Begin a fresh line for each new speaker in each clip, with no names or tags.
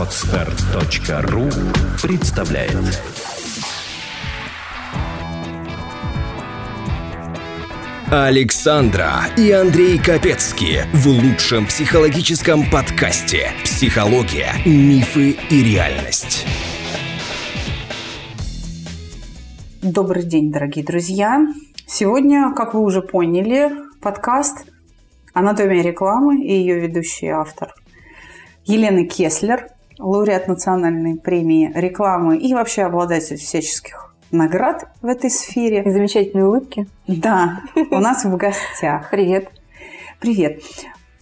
Отстар.ру представляет Александра и Андрей Капецки в лучшем психологическом подкасте «Психология, мифы и реальность».
Добрый день, дорогие друзья! Сегодня, как вы уже поняли, подкаст «Анатомия рекламы» и ее ведущий автор Елена Кеслер, лауреат национальной премии рекламы и вообще обладатель всяческих наград в этой сфере.
И замечательные улыбки.
Да, у нас в гостях.
Привет.
Привет.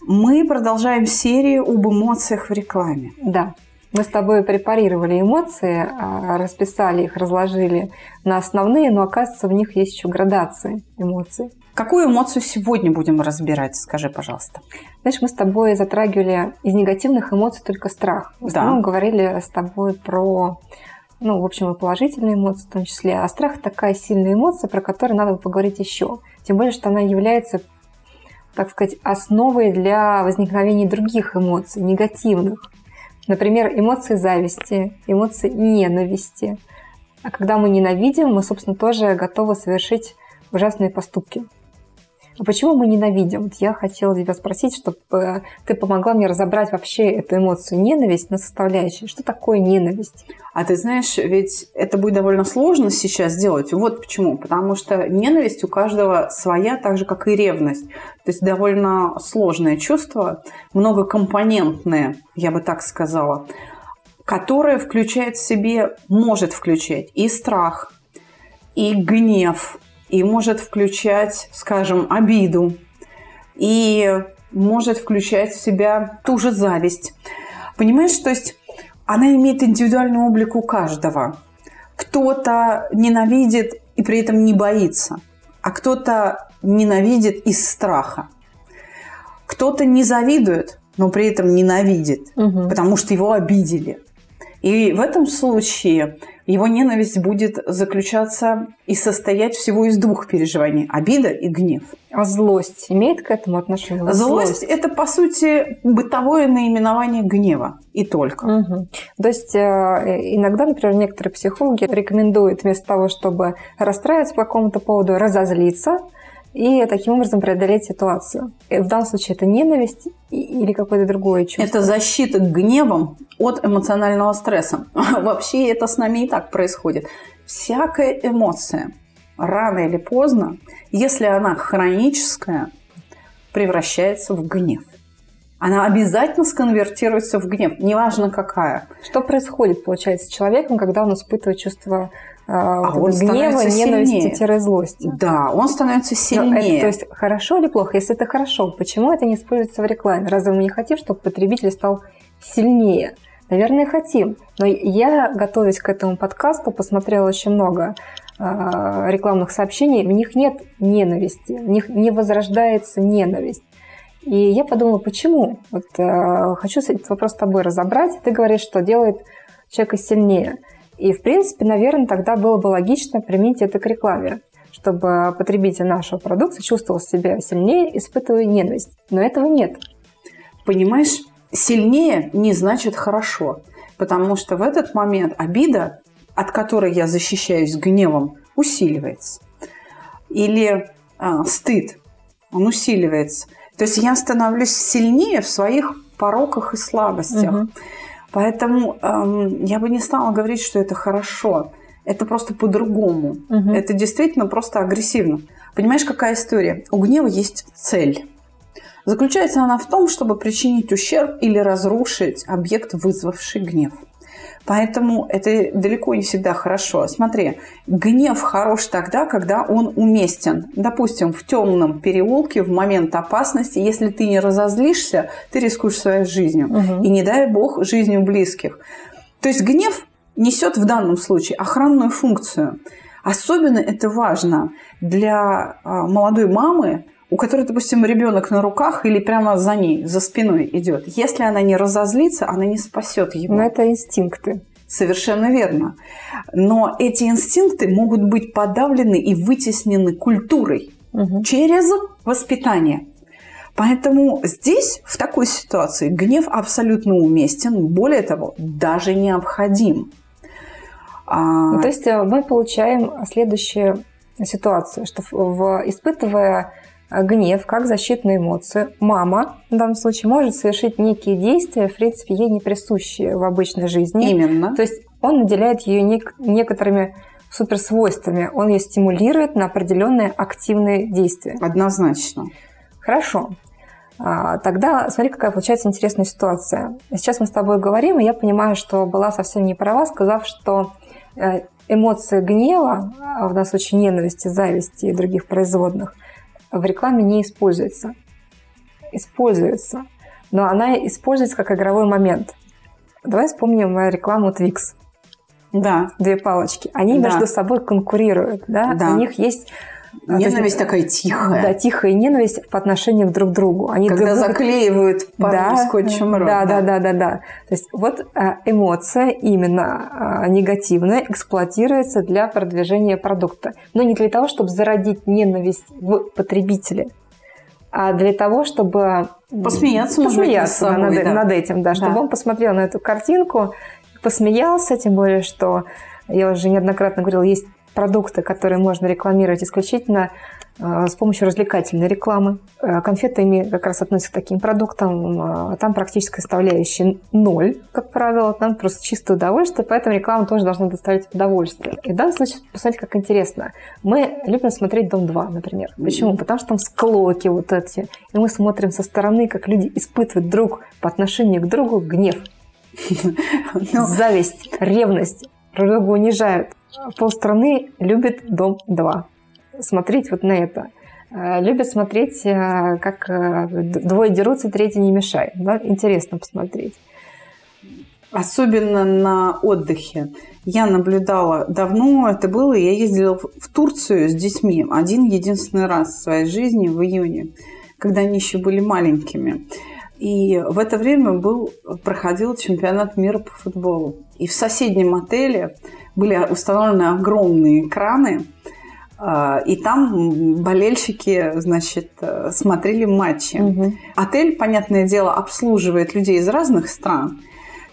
Мы продолжаем серию об эмоциях в рекламе.
Да. Мы с тобой препарировали эмоции, а, расписали их, разложили на основные, но оказывается в них есть еще градации эмоций.
Какую эмоцию сегодня будем разбирать, скажи, пожалуйста?
Знаешь, мы с тобой затрагивали из негативных эмоций только страх. В основном да. говорили с тобой про ну, в общем, и положительные эмоции в том числе. А страх такая сильная эмоция, про которую надо поговорить еще. Тем более, что она является, так сказать, основой для возникновения других эмоций, негативных. Например, эмоции зависти, эмоции ненависти. А когда мы ненавидим, мы, собственно, тоже готовы совершить ужасные поступки. А почему мы ненавидим? Вот я хотела тебя спросить, чтобы э, ты помогла мне разобрать вообще эту эмоцию ненависть на составляющие. Что такое ненависть?
А ты знаешь, ведь это будет довольно сложно сейчас сделать. Вот почему. Потому что ненависть у каждого своя, так же, как и ревность. То есть довольно сложное чувство, многокомпонентное, я бы так сказала, которое включает в себе, может включать и страх, и гнев, и может включать, скажем, обиду, и может включать в себя ту же зависть. Понимаешь, то есть она имеет индивидуальный облик у каждого. Кто-то ненавидит и при этом не боится, а кто-то ненавидит из страха. Кто-то не завидует, но при этом ненавидит, угу. потому что его обидели. И в этом случае его ненависть будет заключаться и состоять всего из двух переживаний – обида и гнев.
А злость имеет к этому отношение?
Злость, злость – это, по сути, бытовое наименование гнева и только.
Угу. То есть э, иногда, например, некоторые психологи рекомендуют вместо того, чтобы расстраиваться по какому-то поводу, разозлиться – и таким образом преодолеть ситуацию. И в данном случае это ненависть или какое-то другое чувство?
Это защита гневом от эмоционального стресса. Вообще это с нами и так происходит. Всякая эмоция рано или поздно, если она хроническая, превращается в гнев. Она обязательно сконвертируется в гнев, неважно какая.
Что происходит, получается, с человеком, когда он испытывает чувство а, а вот гнева, ненависти-злости.
Да, он становится сильнее.
Это, то есть хорошо или плохо? Если это хорошо, почему это не используется в рекламе? Разве мы не хотим, чтобы потребитель стал сильнее? Наверное, хотим. Но я, готовясь к этому подкасту, посмотрела очень много э, рекламных сообщений. В них нет ненависти, в них не возрождается ненависть. И я подумала, почему? Вот э, хочу этот вопрос с тобой разобрать. Ты говоришь, что делает человека сильнее. И, в принципе, наверное, тогда было бы логично применить это к рекламе, чтобы потребитель нашего продукта чувствовал себя сильнее, испытывая ненависть. Но этого нет.
Понимаешь, сильнее не значит хорошо, потому что в этот момент обида, от которой я защищаюсь гневом, усиливается. Или а, стыд, он усиливается. То есть я становлюсь сильнее в своих пороках и слабостях. Угу. Поэтому эм, я бы не стала говорить, что это хорошо. Это просто по-другому. Угу. Это действительно просто агрессивно. Понимаешь, какая история? У гнева есть цель. Заключается она в том, чтобы причинить ущерб или разрушить объект, вызвавший гнев. Поэтому это далеко не всегда хорошо. Смотри, гнев хорош тогда, когда он уместен. Допустим, в темном переулке в момент опасности, если ты не разозлишься, ты рискуешь своей жизнью. Угу. И не дай бог жизнью близких. То есть гнев несет в данном случае охранную функцию. Особенно это важно для а, молодой мамы, у которой, допустим, ребенок на руках или прямо за ней, за спиной идет. Если она не разозлится, она не спасет его.
Но это инстинкты.
Совершенно верно. Но эти инстинкты могут быть подавлены и вытеснены культурой угу. через воспитание. Поэтому здесь, в такой ситуации, гнев абсолютно уместен, более того, даже необходим.
А... Ну, то есть э, мы получаем следующую ситуацию, что в, испытывая гнев как защитную эмоцию, мама в данном случае может совершить некие действия, в принципе, ей не присущие в обычной жизни.
Именно.
То есть он наделяет ее нек- некоторыми суперсвойствами. Он ее стимулирует на определенные активные действия.
Однозначно.
Хорошо. А, тогда смотри, какая получается интересная ситуация. Сейчас мы с тобой говорим, и я понимаю, что была совсем не права, сказав, что э, эмоции гнева, а в нас очень ненависти, зависти и других производных, в рекламе не используется. Используется. Но она используется как игровой момент. Давай вспомним рекламу Twix.
Да.
Две палочки. Они да. между собой конкурируют. Да?
Да.
У них есть
Ненависть есть, такая тихая.
Да, тихая ненависть по отношению друг к другу.
Они Когда друг заклеивают да, скотчем рот.
Да, да, да, да, да. То есть вот а, эмоция именно а, негативная эксплуатируется для продвижения продукта. Но не для того, чтобы зародить ненависть в потребителе, а для того, чтобы
посмеяться, посмеяться
быть,
собой,
над,
да.
над этим, да, чтобы да. он посмотрел на эту картинку, посмеялся, тем более, что я уже неоднократно говорила, есть продукты, которые можно рекламировать исключительно э, с помощью развлекательной рекламы. Э, конфеты как раз относятся к таким продуктам. Э, там практическая составляющая ноль, как правило. Там просто чистое удовольствие, поэтому реклама тоже должна доставить удовольствие. И в данном случае, посмотрите, как интересно. Мы любим смотреть «Дом-2», например. Почему? Потому что там склоки вот эти. И мы смотрим со стороны, как люди испытывают друг по отношению к другу гнев. Ну. Зависть, ревность, друг друга унижают полстраны любит «Дом-2». Смотреть вот на это. Э, любят смотреть, э, как э, двое дерутся, третий не мешает. Да? Интересно посмотреть.
Особенно на отдыхе. Я наблюдала давно, это было, я ездила в Турцию с детьми один единственный раз в своей жизни в июне, когда они еще были маленькими. И в это время был, проходил чемпионат мира по футболу. И в соседнем отеле были установлены огромные экраны, а, и там болельщики, значит, смотрели матчи. Угу. Отель, понятное дело, обслуживает людей из разных стран.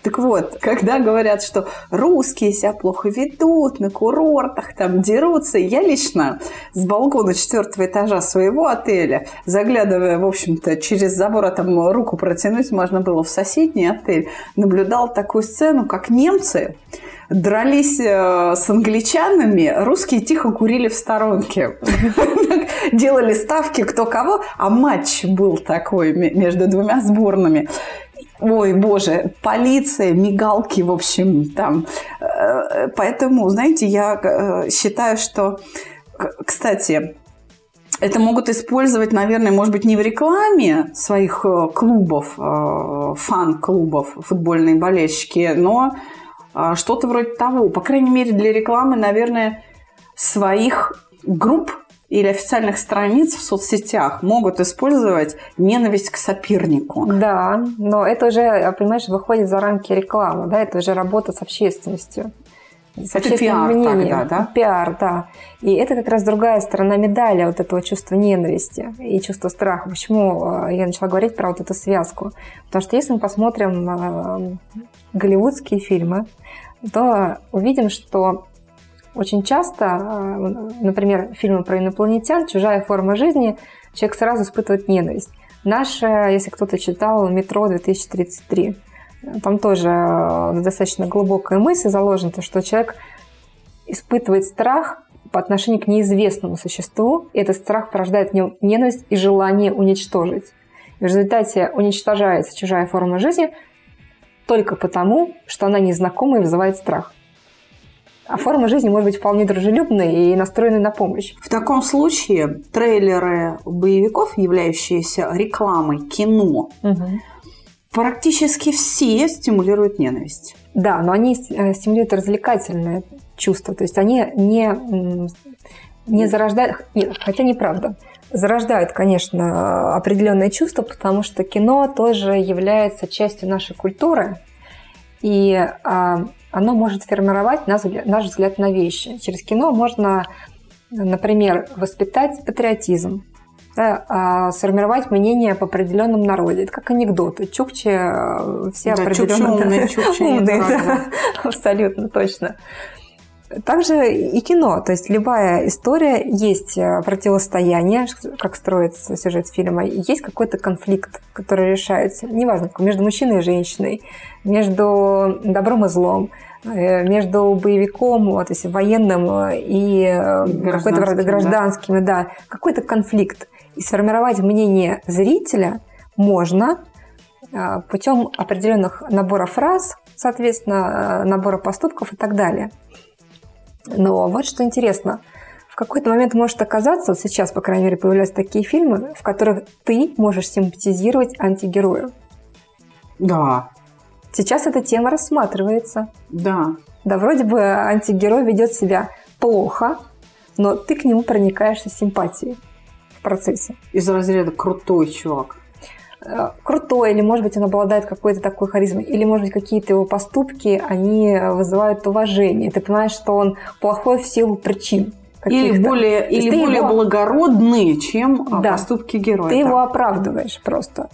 Так вот, когда говорят, что русские себя плохо ведут, на курортах там дерутся, я лично с балкона четвертого этажа своего отеля, заглядывая, в общем-то, через забор, а там руку протянуть можно было в соседний отель, наблюдал такую сцену, как немцы дрались э, с англичанами, русские тихо курили в сторонке. Делали ставки кто кого, а матч был такой между двумя сборными. Ой, боже, полиция, мигалки, в общем, там. Э, поэтому, знаете, я э, считаю, что, кстати, это могут использовать, наверное, может быть, не в рекламе своих клубов, фан-клубов, футбольные болельщики, но что-то вроде того. По крайней мере, для рекламы, наверное, своих групп или официальных страниц в соцсетях могут использовать ненависть к сопернику.
Да, но это уже, понимаешь, выходит за рамки рекламы, да, это уже работа с общественностью.
С это пиар мнением. тогда, да?
Пиар, да. И это как раз другая сторона медали вот этого чувства ненависти и чувства страха. Почему э, я начала говорить про вот эту связку? Потому что если мы посмотрим э, голливудские фильмы, то увидим, что очень часто, э, например, фильмы про инопланетян, чужая форма жизни, человек сразу испытывает ненависть. Наша, если кто-то читал «Метро 2033», там тоже э, достаточно глубокая мысль заложена, то, что человек испытывает страх по отношению к неизвестному существу, и этот страх порождает в нем ненависть и желание уничтожить. И в результате уничтожается чужая форма жизни только потому, что она незнакома и вызывает страх. А форма жизни может быть вполне дружелюбной и настроенной на помощь.
В таком случае трейлеры боевиков, являющиеся рекламой кино, угу. практически все стимулируют ненависть.
Да, но они э, стимулируют развлекательное чувство. То есть они не, не зарождают... Нет, хотя неправда зарождают, конечно, определенные чувства, потому что кино тоже является частью нашей культуры, и а, оно может формировать наш, наш взгляд на вещи. Через кино можно, например, воспитать патриотизм, да, а сформировать мнение по определенном народе. Это как анекдоты. Чукчи э, все да, определенно умные, чукчи умные, да, абсолютно точно. Также и кино, то есть любая история, есть э, противостояние, как строится сюжет фильма, есть какой-то конфликт, который решается, неважно, между мужчиной и женщиной, между добром и злом, э, между боевиком, то есть военным и какой-то гражданскими, да, да. Какой-то конфликт. И сформировать мнение зрителя можно путем определенных набора фраз, соответственно, набора поступков и так далее. Но вот что интересно. В какой-то момент может оказаться, вот сейчас, по крайней мере, появляются такие фильмы, в которых ты можешь симпатизировать антигерою.
Да.
Сейчас эта тема рассматривается.
Да.
Да, вроде бы антигерой ведет себя плохо, но ты к нему проникаешься симпатией процессе.
Из разряда крутой чувак.
Э, крутой, или, может быть, он обладает какой-то такой харизмой, или, может быть, какие-то его поступки, они вызывают уважение. Ты понимаешь, что он плохой в силу причин.
Или более, или более его... благородные, чем а, да, поступки героя.
Ты да. его оправдываешь просто.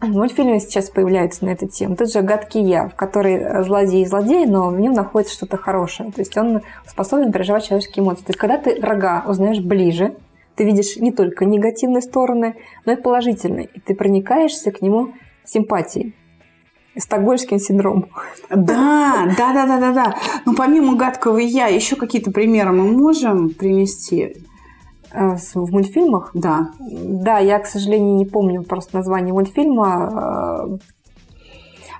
Мультфильмы сейчас появляются на эту тему. Тот же «Гадкий я», в который злодей и злодей, но в нем находится что-то хорошее. То есть он способен переживать человеческие эмоции. То есть когда ты врага узнаешь ближе, ты видишь не только негативные стороны, но и положительные. И ты проникаешься к нему симпатией. Стокгольмским синдромом.
Да, да, да, да, да, да. Ну, помимо гадкого я, еще какие-то примеры мы можем принести?
Э, в мультфильмах?
Да.
Да, я, к сожалению, не помню просто название мультфильма.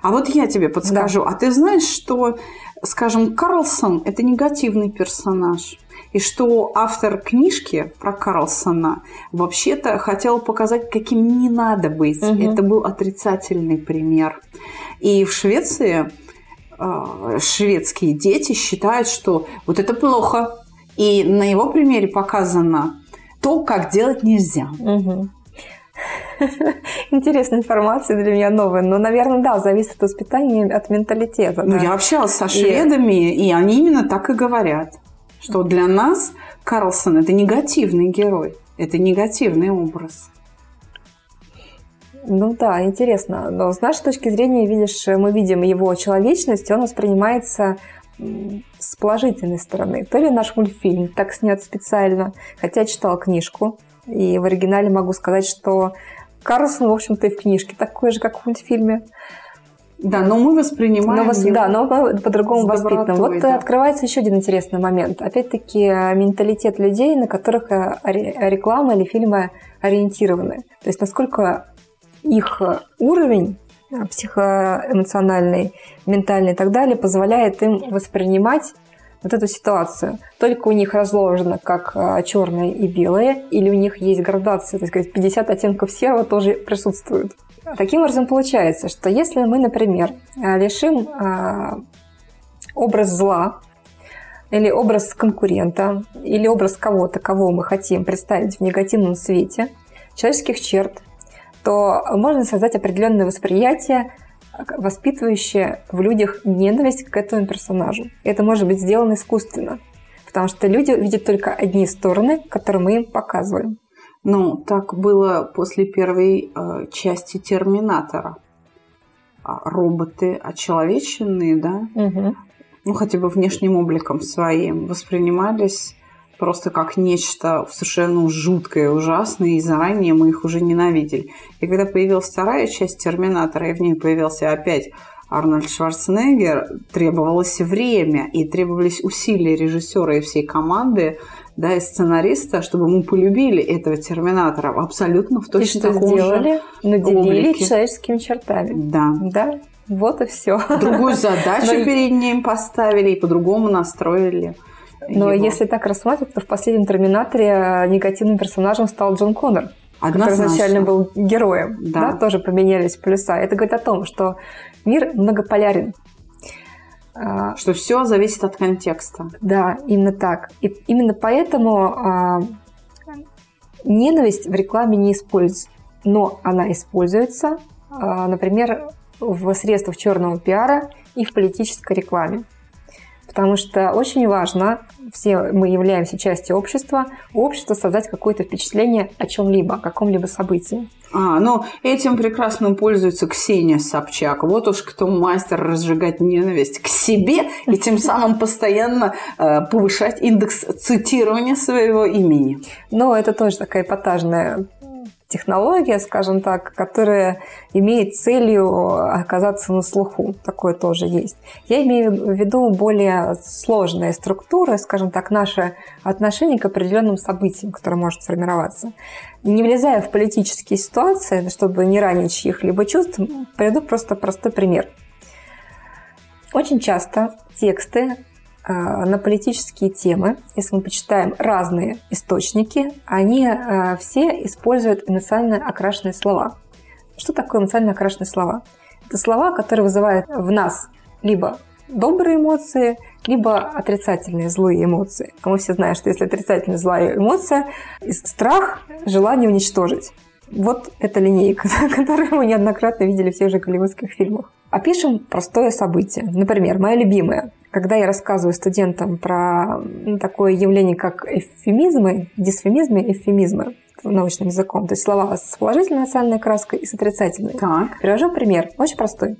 А вот я тебе подскажу. Да. А ты знаешь, что, скажем, Карлсон – это негативный персонаж? И что автор книжки про Карлсона вообще-то хотел показать, каким не надо быть. Угу. Это был отрицательный пример. И в Швеции э, шведские дети считают, что вот это плохо. И на его примере показано то, как делать нельзя.
Угу. Интересная информация для меня новая. Но, наверное, да, зависит от воспитания, от менталитета.
Ну,
да.
я общалась со шведами, и... и они именно так и говорят что для нас Карлсон это негативный герой, это негативный образ.
Ну да, интересно. Но с нашей точки зрения, видишь, мы видим его человечность, он воспринимается с положительной стороны. То ли наш мультфильм так снят специально, хотя я читала книжку, и в оригинале могу сказать, что Карлсон, в общем-то, и в книжке такой же, как в мультфильме.
Да, но мы воспринимаем но,
его Да, но по-другому воспитанным. Вот да. открывается еще один интересный момент. Опять-таки менталитет людей, на которых э, реклама или фильмы ориентированы. То есть насколько их уровень э, психоэмоциональный, ментальный и так далее позволяет им воспринимать вот эту ситуацию. Только у них разложено как э, черное и белое, или у них есть градация, то есть 50 оттенков серого тоже присутствуют. Таким образом получается, что если мы, например, лишим а, образ зла или образ конкурента, или образ кого-то, кого мы хотим представить в негативном свете, человеческих черт, то можно создать определенное восприятие, воспитывающее в людях ненависть к этому персонажу. Это может быть сделано искусственно, потому что люди видят только одни стороны, которые мы им показываем.
Ну, так было после первой э, части Терминатора. А роботы очеловеченные, да,
угу.
ну, хотя бы внешним обликом своим, воспринимались просто как нечто совершенно жуткое, ужасное, и заранее мы их уже ненавидели. И когда появилась вторая часть Терминатора, и в ней появился опять Арнольд Шварценеггер, требовалось время и требовались усилия режиссера и всей команды да, и сценариста, чтобы мы полюбили этого терминатора абсолютно в точно
и что таком сделали?
же
Наделили облике. человеческими чертами.
Да.
Да, вот и все.
Другую задачу Но... перед ним поставили и по-другому настроили.
Но его. если так рассматривать, то в последнем «Терминаторе» негативным персонажем стал Джон Коннор. Однозначно. который изначально был героем, да. да, тоже поменялись полюса. Это говорит о том, что мир многополярен.
А, что все зависит от контекста.
Да, именно так. И именно поэтому а, ненависть в рекламе не используется. Но она используется, а, например, в средствах черного пиара и в политической рекламе. Потому что очень важно, все мы являемся частью общества, общества создать какое-то впечатление о чем-либо, о каком-либо событии.
А, ну, этим прекрасно пользуется Ксения Собчак. Вот уж кто мастер разжигать ненависть к себе и тем самым постоянно э, повышать индекс цитирования своего имени.
Ну, это тоже такая эпатажная технология, скажем так, которая имеет целью оказаться на слуху. Такое тоже есть. Я имею в виду более сложные структуры, скажем так, наше отношение к определенным событиям, которые может сформироваться. Не влезая в политические ситуации, чтобы не ранить чьих-либо чувств, приведу просто простой пример. Очень часто тексты Э, на политические темы, если мы почитаем разные источники, они э, все используют эмоционально окрашенные слова. Что такое эмоционально окрашенные слова? Это слова, которые вызывают в нас либо добрые эмоции, либо отрицательные злые эмоции. А мы все знаем, что если отрицательная злая эмоция, страх, желание уничтожить. Вот эта линейка, которую мы неоднократно видели в тех же голливудских фильмах. Опишем простое событие. Например, моя любимая когда я рассказываю студентам про такое явление, как эвфемизмы, дисфемизмы, эвфемизмы научным языком, то есть слова с положительной национальной краской и с отрицательной.
Так.
Привожу пример, очень простой.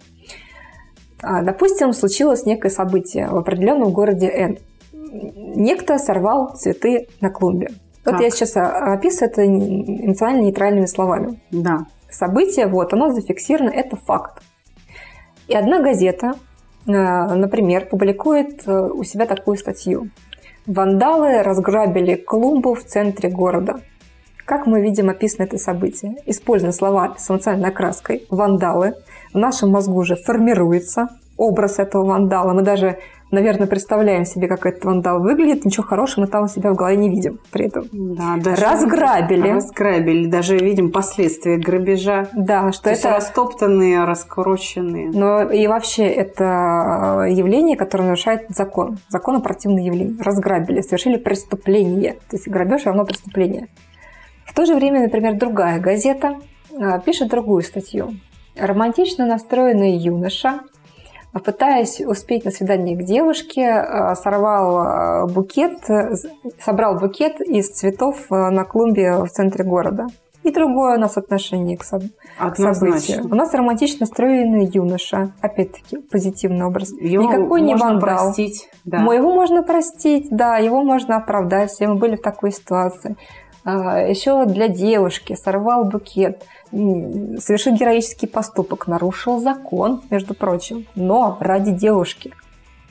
А, допустим, случилось некое событие в определенном городе Н. Некто сорвал цветы на клумбе. Вот так. я сейчас описываю это эмоционально нейтральными словами.
Да.
Событие, вот, оно зафиксировано, это факт. И одна газета например, публикует э, у себя такую статью. Вандалы разграбили клумбу в центре города. Как мы видим описано это событие? Используя слова с эмоциональной окраской «вандалы», в нашем мозгу уже формируется образ этого вандала. Мы даже наверное, представляем себе, как этот вандал выглядит, ничего хорошего мы там у себя в голове не видим при этом.
Да, даже
разграбили.
Разграбили, даже видим последствия грабежа.
Да, что То это...
растоптанные, раскрученные.
Но и вообще это явление, которое нарушает закон. Закон о противном явлении. Разграбили, совершили преступление. То есть грабеж равно преступление. В то же время, например, другая газета а, пишет другую статью. Романтично настроенный юноша пытаясь успеть на свидание к девушке, э, сорвал э, букет, собрал букет из цветов э, на клумбе в центре города. И другое у нас отношение к, соб... к событию. У нас романтично настроенный юноша. Опять-таки, позитивный образ.
Его Никакой не вандал. простить.
Да. Его можно простить, да, его можно оправдать. Все мы были в такой ситуации. А, Еще для девушки сорвал букет совершил героический поступок, нарушил закон, между прочим, но ради девушки.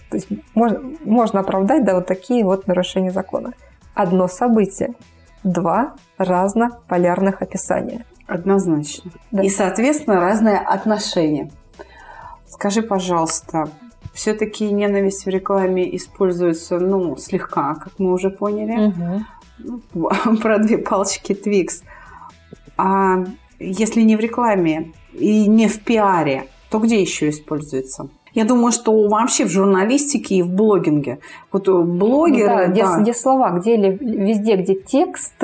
То есть можно, можно оправдать да, вот такие вот нарушения закона. Одно событие, два разнополярных описания.
Однозначно. Да. И, соответственно, разное отношение. Скажи, пожалуйста, все-таки ненависть в рекламе используется, ну, слегка, как мы уже поняли. Угу. Про две палочки Твикс. А если не в рекламе и не в пиаре, то где еще используется? Я думаю, что вообще в журналистике и в блогинге. Вот блогеры... Ну, да,
где, да. где слова, где везде, где текст,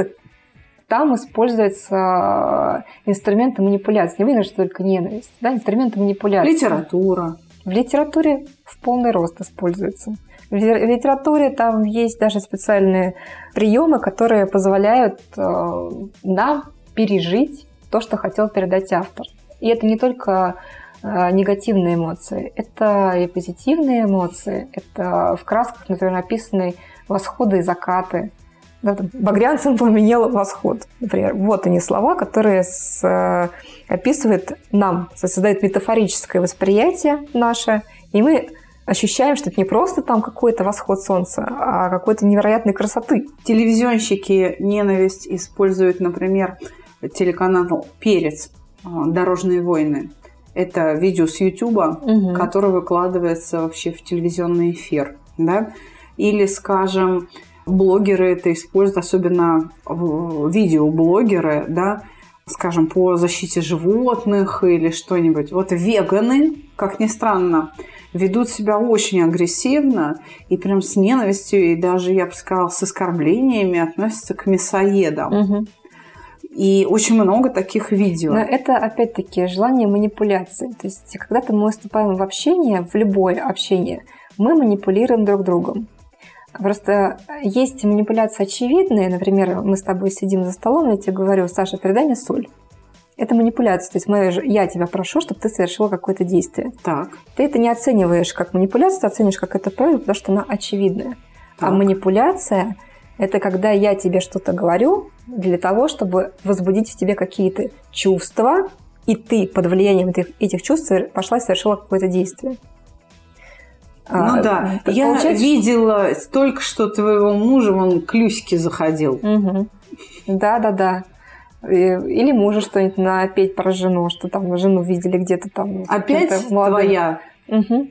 там используются инструменты манипуляции. Не что только ненависть. Да, инструменты манипуляции.
Литература.
В литературе в полный рост используется. В литературе там есть даже специальные приемы, которые позволяют э, нам пережить то, что хотел передать автор. И это не только э, негативные эмоции, это и позитивные эмоции, это в красках, например, написаны восходы и закаты. Багрянцем поменял восход. Например, вот они слова, которые с, э, описывают нам, создают метафорическое восприятие наше, и мы ощущаем, что это не просто там какой-то восход солнца, а какой-то невероятной красоты.
Телевизионщики ненависть используют, например, телеканал «Перец. А, Дорожные войны». Это видео с Ютуба, угу. которое выкладывается вообще в телевизионный эфир. Да? Или, скажем, блогеры это используют, особенно видеоблогеры, да, скажем, по защите животных или что-нибудь. Вот веганы, как ни странно, ведут себя очень агрессивно и прям с ненавистью, и даже, я бы сказала, с оскорблениями относятся к мясоедам. Угу. И очень много таких видео.
Но это, опять-таки, желание манипуляции. То есть, когда мы выступаем в общении, в любое общение, мы манипулируем друг другом. Просто есть манипуляции очевидные. Например, мы с тобой сидим за столом, я тебе говорю, Саша, передай мне соль. Это манипуляция. То есть мы, я тебя прошу, чтобы ты совершила какое-то действие.
Так.
Ты это не оцениваешь как манипуляцию, ты оцениваешь как это просьба, потому что она очевидная. А так. А манипуляция – это когда я тебе что-то говорю для того, чтобы возбудить в тебе какие-то чувства, и ты под влиянием этих, этих чувств пошла и совершила какое-то действие.
Ну а, да, я видела что... только что твоего мужа, он к Люське заходил.
Угу. Да, да, да. Или мужа что-нибудь напеть про жену, что там жену видели где-то там.
Опять твоя?
Угу.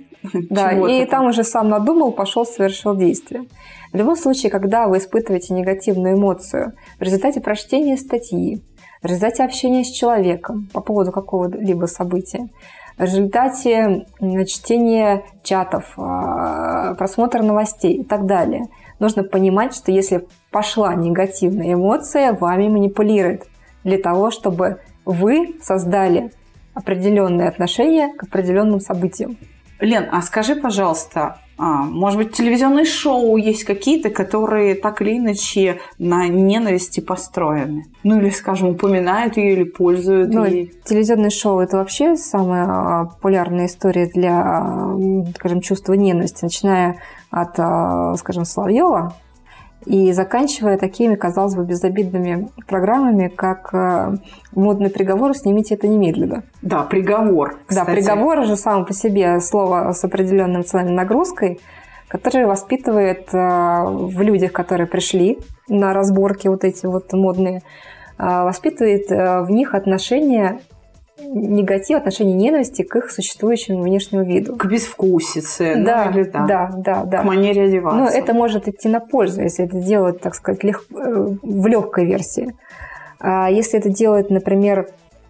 Да, и там уже сам надумал, пошел, совершил действие. В любом случае, когда вы испытываете негативную эмоцию в результате прочтения статьи, в результате общения с человеком по поводу какого-либо события, в результате чтения чатов, а, просмотра новостей и так далее. Нужно понимать, что если пошла негативная эмоция, вами манипулирует для того, чтобы вы создали определенные отношения к определенным событиям.
Лен, а скажи, пожалуйста, а, может быть, телевизионные шоу есть какие-то, которые так или иначе на ненависти построены? Ну, или, скажем, упоминают ее или пользуют ну, ей?
Телевизионные шоу – это вообще самая а, популярная история для, скажем, чувства ненависти, начиная от, а, скажем, Соловьева, и заканчивая такими, казалось бы, безобидными программами, как э, модный приговор «Снимите это немедленно».
Да, приговор.
Кстати. Да, приговор же само по себе слово с определенной эмоциональной нагрузкой, которое воспитывает э, в людях, которые пришли на разборки вот эти вот модные, э, воспитывает в них отношения негатив, отношение ненависти к их существующему внешнему виду.
К безвкусице,
ну, да, ну, или, да, да, да, да.
К манере одеваться.
Но это может идти на пользу, если это делать, так сказать, лег... Э, в легкой версии. А если это делать, например,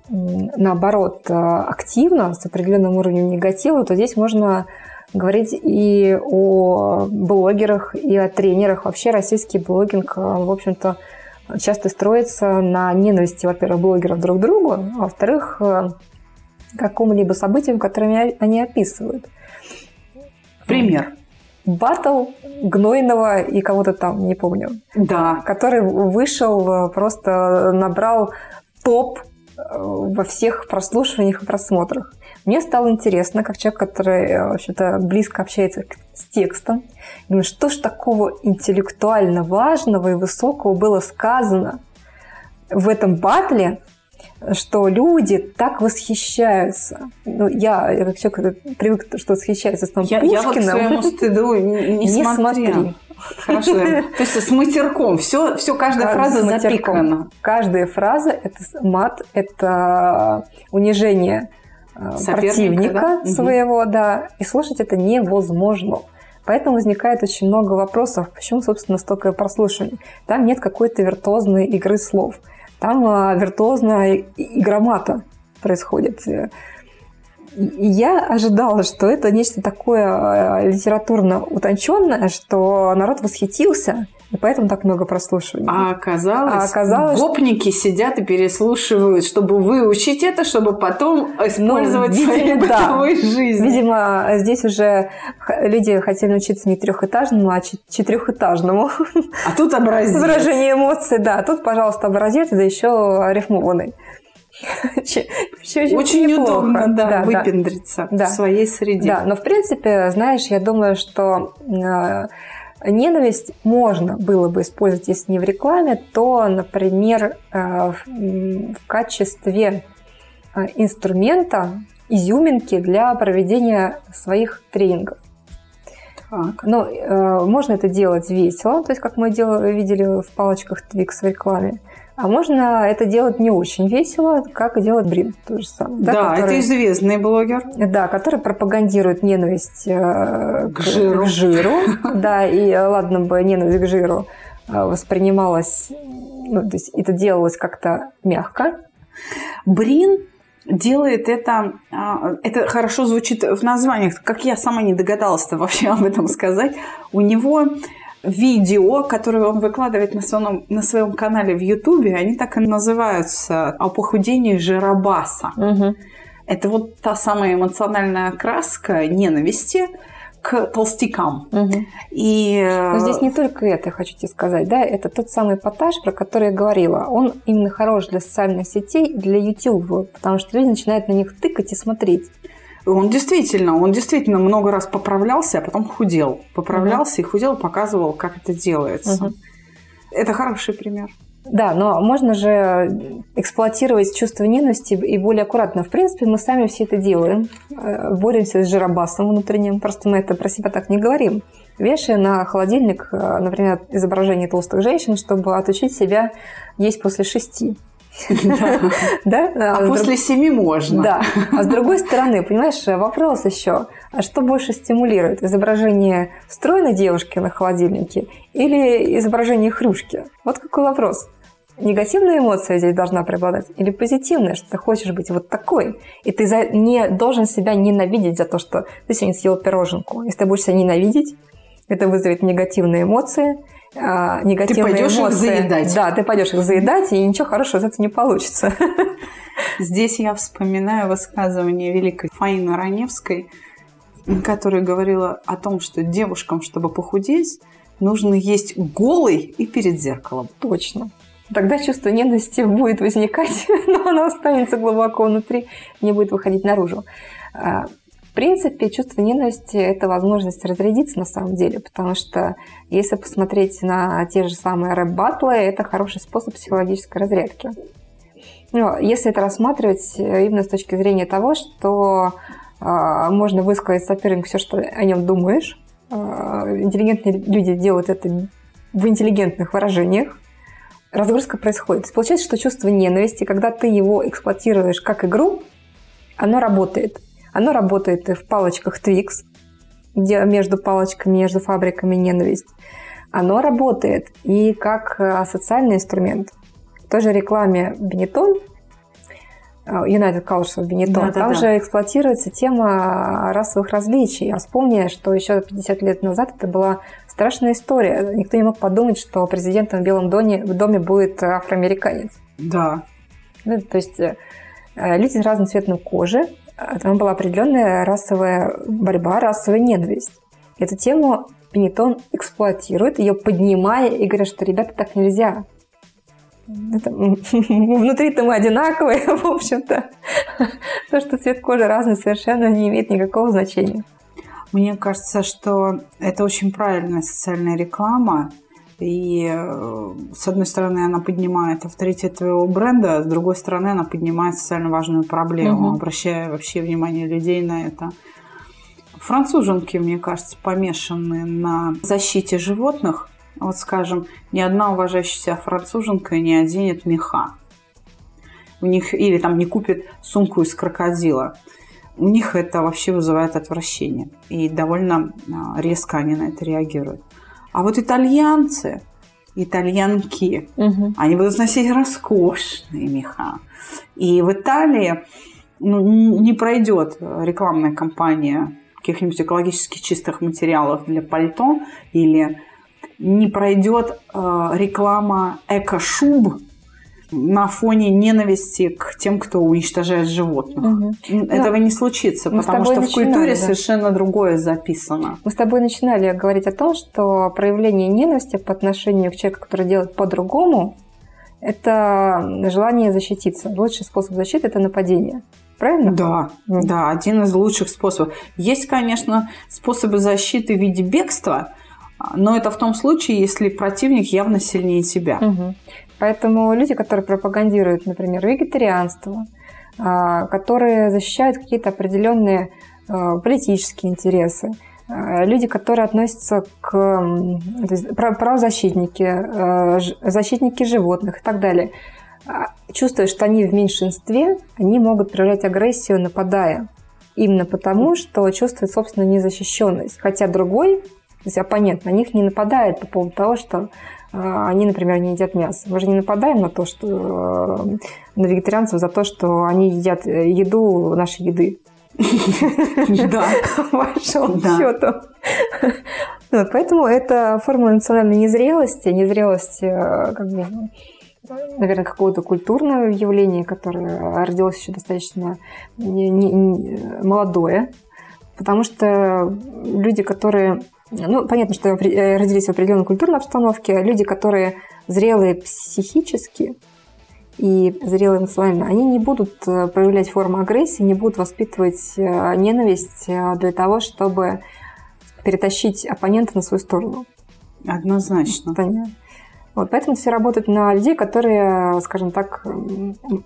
наоборот, э, активно, с определенным уровнем негатива, то здесь можно говорить и о блогерах, и о тренерах. Вообще российский блогинг, э, в общем-то, часто строится на ненависти, во-первых, блогеров друг к другу, а во-вторых, э, какому-либо событию, которыми они описывают.
Пример.
Батл Гнойного и кого-то там, не помню.
Да.
Который вышел, э, просто набрал топ э, во всех прослушиваниях и просмотрах. Мне стало интересно, как человек, который, в общем-то, близко общается с текстом, думаю, что ж такого интеллектуально важного и высокого было сказано в этом батле, что люди так восхищаются. Ну, я, я как человек привык, что восхищается с
я,
Пушкиным.
Я вот к своему стыду не, не, смотри. Хорошо. То есть с матерком. Все, все каждая фраза запикана.
Каждая фраза – это мат, это унижение Соперника, противника да? своего, угу. да, и слушать это невозможно. Поэтому возникает очень много вопросов, почему, собственно, столько прослушиваний. Там нет какой-то виртуозной игры слов. Там а, виртуозная игра мата происходит. И я ожидала, что это нечто такое а, литературно утонченное, что народ восхитился, и поэтому так много прослушиваний.
А оказалось, а оказалось гопники что... сидят и переслушивают, чтобы выучить это, чтобы потом использовать ну, видимо, в своей да. бытовой жизни.
Видимо, здесь уже люди хотели научиться не трехэтажному, а четырехэтажному.
А тут образец.
Выражение эмоций, да. Тут, пожалуйста, образец, да еще рифмованный.
Очень удобно, да, да выпендриться да. в своей среде.
Да, но в принципе, знаешь, я думаю, что э, Ненависть можно было бы использовать, если не в рекламе, то, например, э, в качестве э, инструмента, изюминки для проведения своих тренингов. Так. Но ну, э, можно это делать весело, то есть как мы делали, видели в палочках Twix в рекламе. А можно это делать не очень весело, как делать Брин, то же самое.
Да, да который, это известный блогер.
Да, который пропагандирует ненависть
э, к, к жиру.
К жиру да, и ладно бы ненависть к жиру э, воспринималась, ну, то есть это делалось как-то мягко.
Брин делает это, а, это хорошо звучит в названиях, как я сама не догадалась вообще об этом сказать. У него видео, которые он выкладывает на своем, на своем канале в Ютубе, они так и называются «О похудении жиробаса». Угу. Это вот та самая эмоциональная краска ненависти, к толстякам. Угу. И...
Но здесь не только это, хочу тебе сказать, да, это тот самый эпатаж, про который я говорила. Он именно хорош для социальных сетей, для YouTube, потому что люди начинают на них тыкать и смотреть.
Он действительно, он действительно много раз поправлялся, а потом худел. Поправлялся угу. и худел, показывал, как это делается. Угу. Это хороший пример.
Да, но можно же эксплуатировать чувство ненависти и более аккуратно. В принципе, мы сами все это делаем. Э, боремся с жиробасом внутренним. Просто мы это про себя так не говорим. Вешая на холодильник, э, например, изображение толстых женщин, чтобы отучить себя есть после шести.
Да? А, а после семи можно.
Да. А с другой стороны, понимаешь, вопрос еще. А что больше стимулирует? Изображение стройной девушки на холодильнике или изображение хрюшки? Вот какой вопрос. Негативная эмоция здесь должна преобладать или позитивная, что ты хочешь быть вот такой, и ты за, не должен себя ненавидеть за то, что ты сегодня съел пироженку. Если ты будешь себя ненавидеть, это вызовет негативные эмоции, а, негативные ты пойдешь эмоции. Их заедать. Да, ты пойдешь их заедать, и ничего хорошего из этого не получится.
Здесь я вспоминаю высказывание великой Фаины Раневской, которая говорила о том, что девушкам, чтобы похудеть, нужно есть голый и перед зеркалом.
Точно. Тогда чувство ненависти будет возникать, но оно останется глубоко внутри, не будет выходить наружу. Принципе, чувство ненависти – это возможность разрядиться на самом деле, потому что если посмотреть на те же самые рэп-баттлы, это хороший способ психологической разрядки. Но ну, если это рассматривать именно с точки зрения того, что э, можно высказать сопернику все, что о нем думаешь, э, интеллигентные люди делают это в интеллигентных выражениях, разгрузка происходит. Получается, что чувство ненависти, когда ты его эксплуатируешь как игру, оно работает. Оно работает и в палочках Twix, где между палочками, между фабриками ненависть. Оно работает и как э, социальный инструмент. В той же рекламе Benetton, э, United Colors of Benetton, да, там да, же да. эксплуатируется тема расовых различий. А вспомни, что еще 50 лет назад это была страшная история. Никто не мог подумать, что президентом в Белом доме, в доме будет афроамериканец.
Да.
Ну, то есть э, люди с разным цветом кожи, там была определенная расовая борьба, расовая ненависть. Эту тему Пенетон эксплуатирует, ее поднимая и говорит, что ребята так нельзя. Это, внутри-то мы одинаковые, в общем-то. То, что цвет кожи разный, совершенно не имеет никакого значения.
Мне кажется, что это очень правильная социальная реклама, и э, с одной стороны, она поднимает авторитет твоего бренда, с другой стороны, она поднимает социально важную проблему, угу. обращая вообще внимание людей на это. Француженки, мне кажется, помешаны на защите животных. Вот, скажем, ни одна уважающаяся француженка не оденет меха. У них или там не купит сумку из крокодила. У них это вообще вызывает отвращение. И довольно а, резко они на это реагируют. А вот итальянцы, итальянки, угу. они будут носить роскошные меха. И в Италии ну, не пройдет рекламная кампания каких-нибудь экологически чистых материалов для пальто или не пройдет э, реклама эко-шуб на фоне ненависти к тем, кто уничтожает животных. Угу. Этого да. не случится, Мы потому что в культуре да. совершенно другое записано.
Мы с тобой начинали говорить о том, что проявление ненависти по отношению к человеку, который делает по-другому, это желание защититься. Лучший способ защиты – это нападение. Правильно?
Да, mm. да, один из лучших способов. Есть, конечно, способы защиты в виде бегства, но это в том случае, если противник явно сильнее тебя.
Угу. Поэтому люди, которые пропагандируют, например, вегетарианство, а, которые защищают какие-то определенные а, политические интересы, а, люди, которые относятся к правозащитники, защитники животных и так далее, чувствуя, что они в меньшинстве, они могут проявлять агрессию, нападая. Именно потому, что чувствует собственную незащищенность. Хотя другой, то есть оппонент, на них не нападает по поводу того, что а, они, например, не едят мясо. Мы же не нападаем на то, что э, на вегетарианцев за то, что они едят э, еду нашей еды.
Да.
По счету. Вот, поэтому это форма национальной незрелости, незрелости э, как бы, наверное, какого-то культурного явления, которое родилось еще достаточно молодое. Потому что люди, которые... Ну, понятно, что э, родились в определенной культурной обстановке, люди, которые зрелые психически и зрелые эмоционально, они не будут э, проявлять форму агрессии, не будут воспитывать э, ненависть для того, чтобы перетащить оппонента на свою сторону.
Однозначно.
Понятно. Вот, поэтому все работают на людей, которые, скажем так,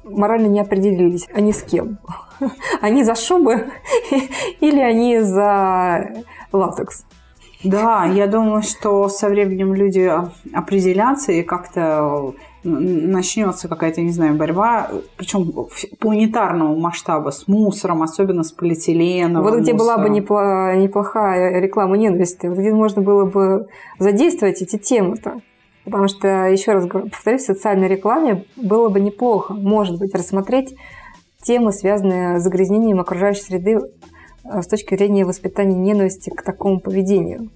морально не определились. Они с кем? Они за шубы или они за латекс?
Да, я думаю, что со временем люди определятся и как-то начнется какая-то, не знаю, борьба, причем планетарного масштаба с мусором, особенно с полиэтиленом.
Вот где была бы неплохая реклама ненависти, вот где можно было бы задействовать эти темы-то. Потому что, еще раз повторюсь, в социальной рекламе было бы неплохо, может быть, рассмотреть темы, связанные с загрязнением окружающей среды с точки зрения воспитания ненависти к такому поведению,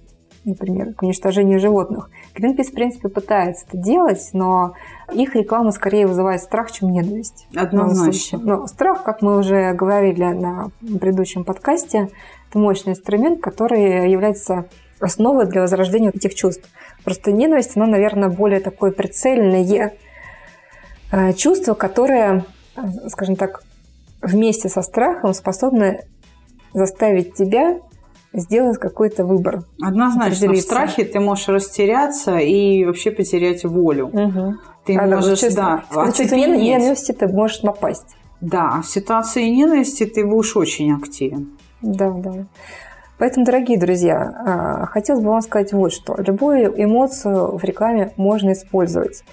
например, к уничтожению животных. Гринпис, в принципе, пытается это делать, но их реклама скорее вызывает страх, чем ненависть.
Однозначно.
Но страх, как мы уже говорили на предыдущем подкасте, это мощный инструмент, который является основой для возрождения этих чувств. Просто ненависть, она, наверное, более такое прицельное э, чувство, которое, скажем так, вместе со страхом способно заставить тебя сделать какой-то выбор.
Однозначно. В страхе ты можешь растеряться и вообще потерять волю.
Угу.
Ты а, можешь, да,
в ситуации ненависти ты можешь напасть.
Да, в ситуации ненависти ты будешь очень активен.
Да, да. Поэтому, дорогие друзья, а, хотелось бы вам сказать вот что. Любую эмоцию в рекламе можно использовать.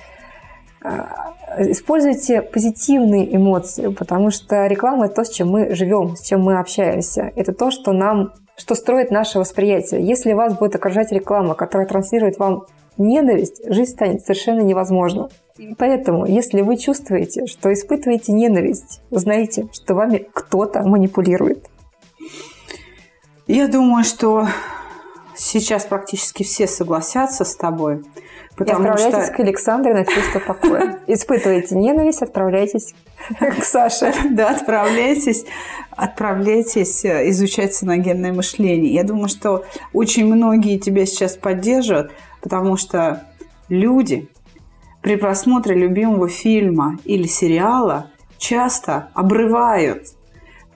А, используйте позитивные эмоции, потому что реклама – это то, с чем мы живем, с чем мы общаемся. Это то, что нам что строит наше восприятие. Если вас будет окружать реклама, которая транслирует вам ненависть, жизнь станет совершенно невозможна. поэтому, если вы чувствуете, что испытываете ненависть, знаете, что вами кто-то манипулирует.
Я думаю, что сейчас практически все согласятся с тобой.
Потому И отправляйтесь что... к Александре на чувство покоя. Испытываете ненависть, отправляйтесь к Саше.
Да, отправляйтесь, отправляйтесь э, изучать саногенное мышление. Я думаю, что очень многие тебя сейчас поддержат, потому что люди при просмотре любимого фильма или сериала часто обрывают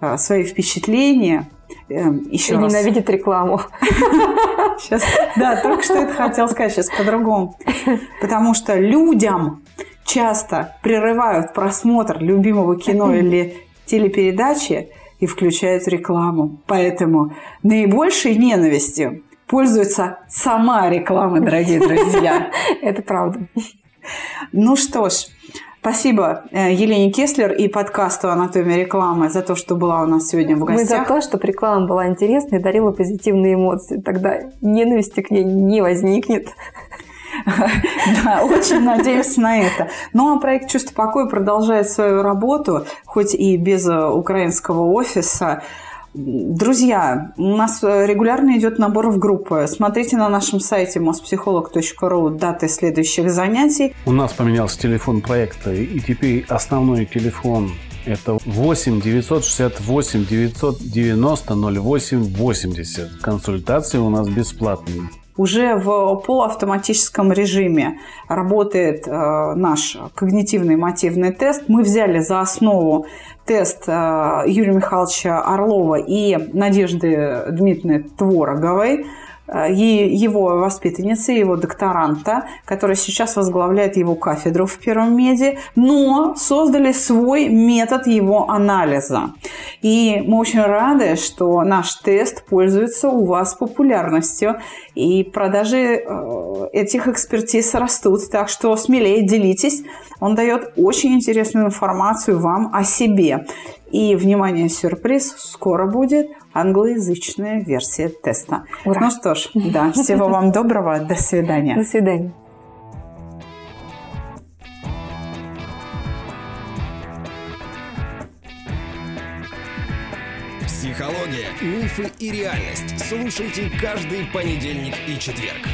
э, свои впечатления
Эм, еще и раз. ненавидит рекламу.
Сейчас, да, только что это хотел сказать, сейчас по-другому. Потому что людям часто прерывают просмотр любимого кино или телепередачи и включают рекламу. Поэтому наибольшей ненавистью пользуется сама реклама, дорогие друзья.
Это правда.
Ну что ж, Спасибо э, Елене Кеслер и подкасту «Анатомия рекламы» за то, что была у нас сегодня в гостях.
Мы за то, чтобы реклама была интересной и дарила позитивные эмоции. Тогда ненависти к ней не возникнет.
Да, очень надеемся на это. Ну, а проект «Чувство покоя» продолжает свою работу, хоть и без э, украинского офиса. Друзья, у нас регулярно идет набор в группы. Смотрите на нашем сайте mospsycholog.ru даты следующих занятий.
У нас поменялся телефон проекта, и теперь основной телефон это 8 968 990 08 80. Консультации у нас бесплатные
уже в полуавтоматическом режиме работает э, наш когнитивный мотивный тест. Мы взяли за основу тест э, Юрия Михайловича Орлова и Надежды Дмитриевны Твороговой – его воспитанницы, его докторанта, которая сейчас возглавляет его кафедру в Первом меди, но создали свой метод его анализа. И мы очень рады, что наш тест пользуется у вас популярностью, и продажи э, этих экспертиз растут, так что смелее делитесь. Он дает очень интересную информацию вам о себе. И, внимание, сюрприз, скоро будет англоязычная версия теста. Ура. Ну что ж, да, всего вам доброго, до свидания.
До свидания.
Психология, мифы и реальность. Слушайте каждый понедельник и четверг.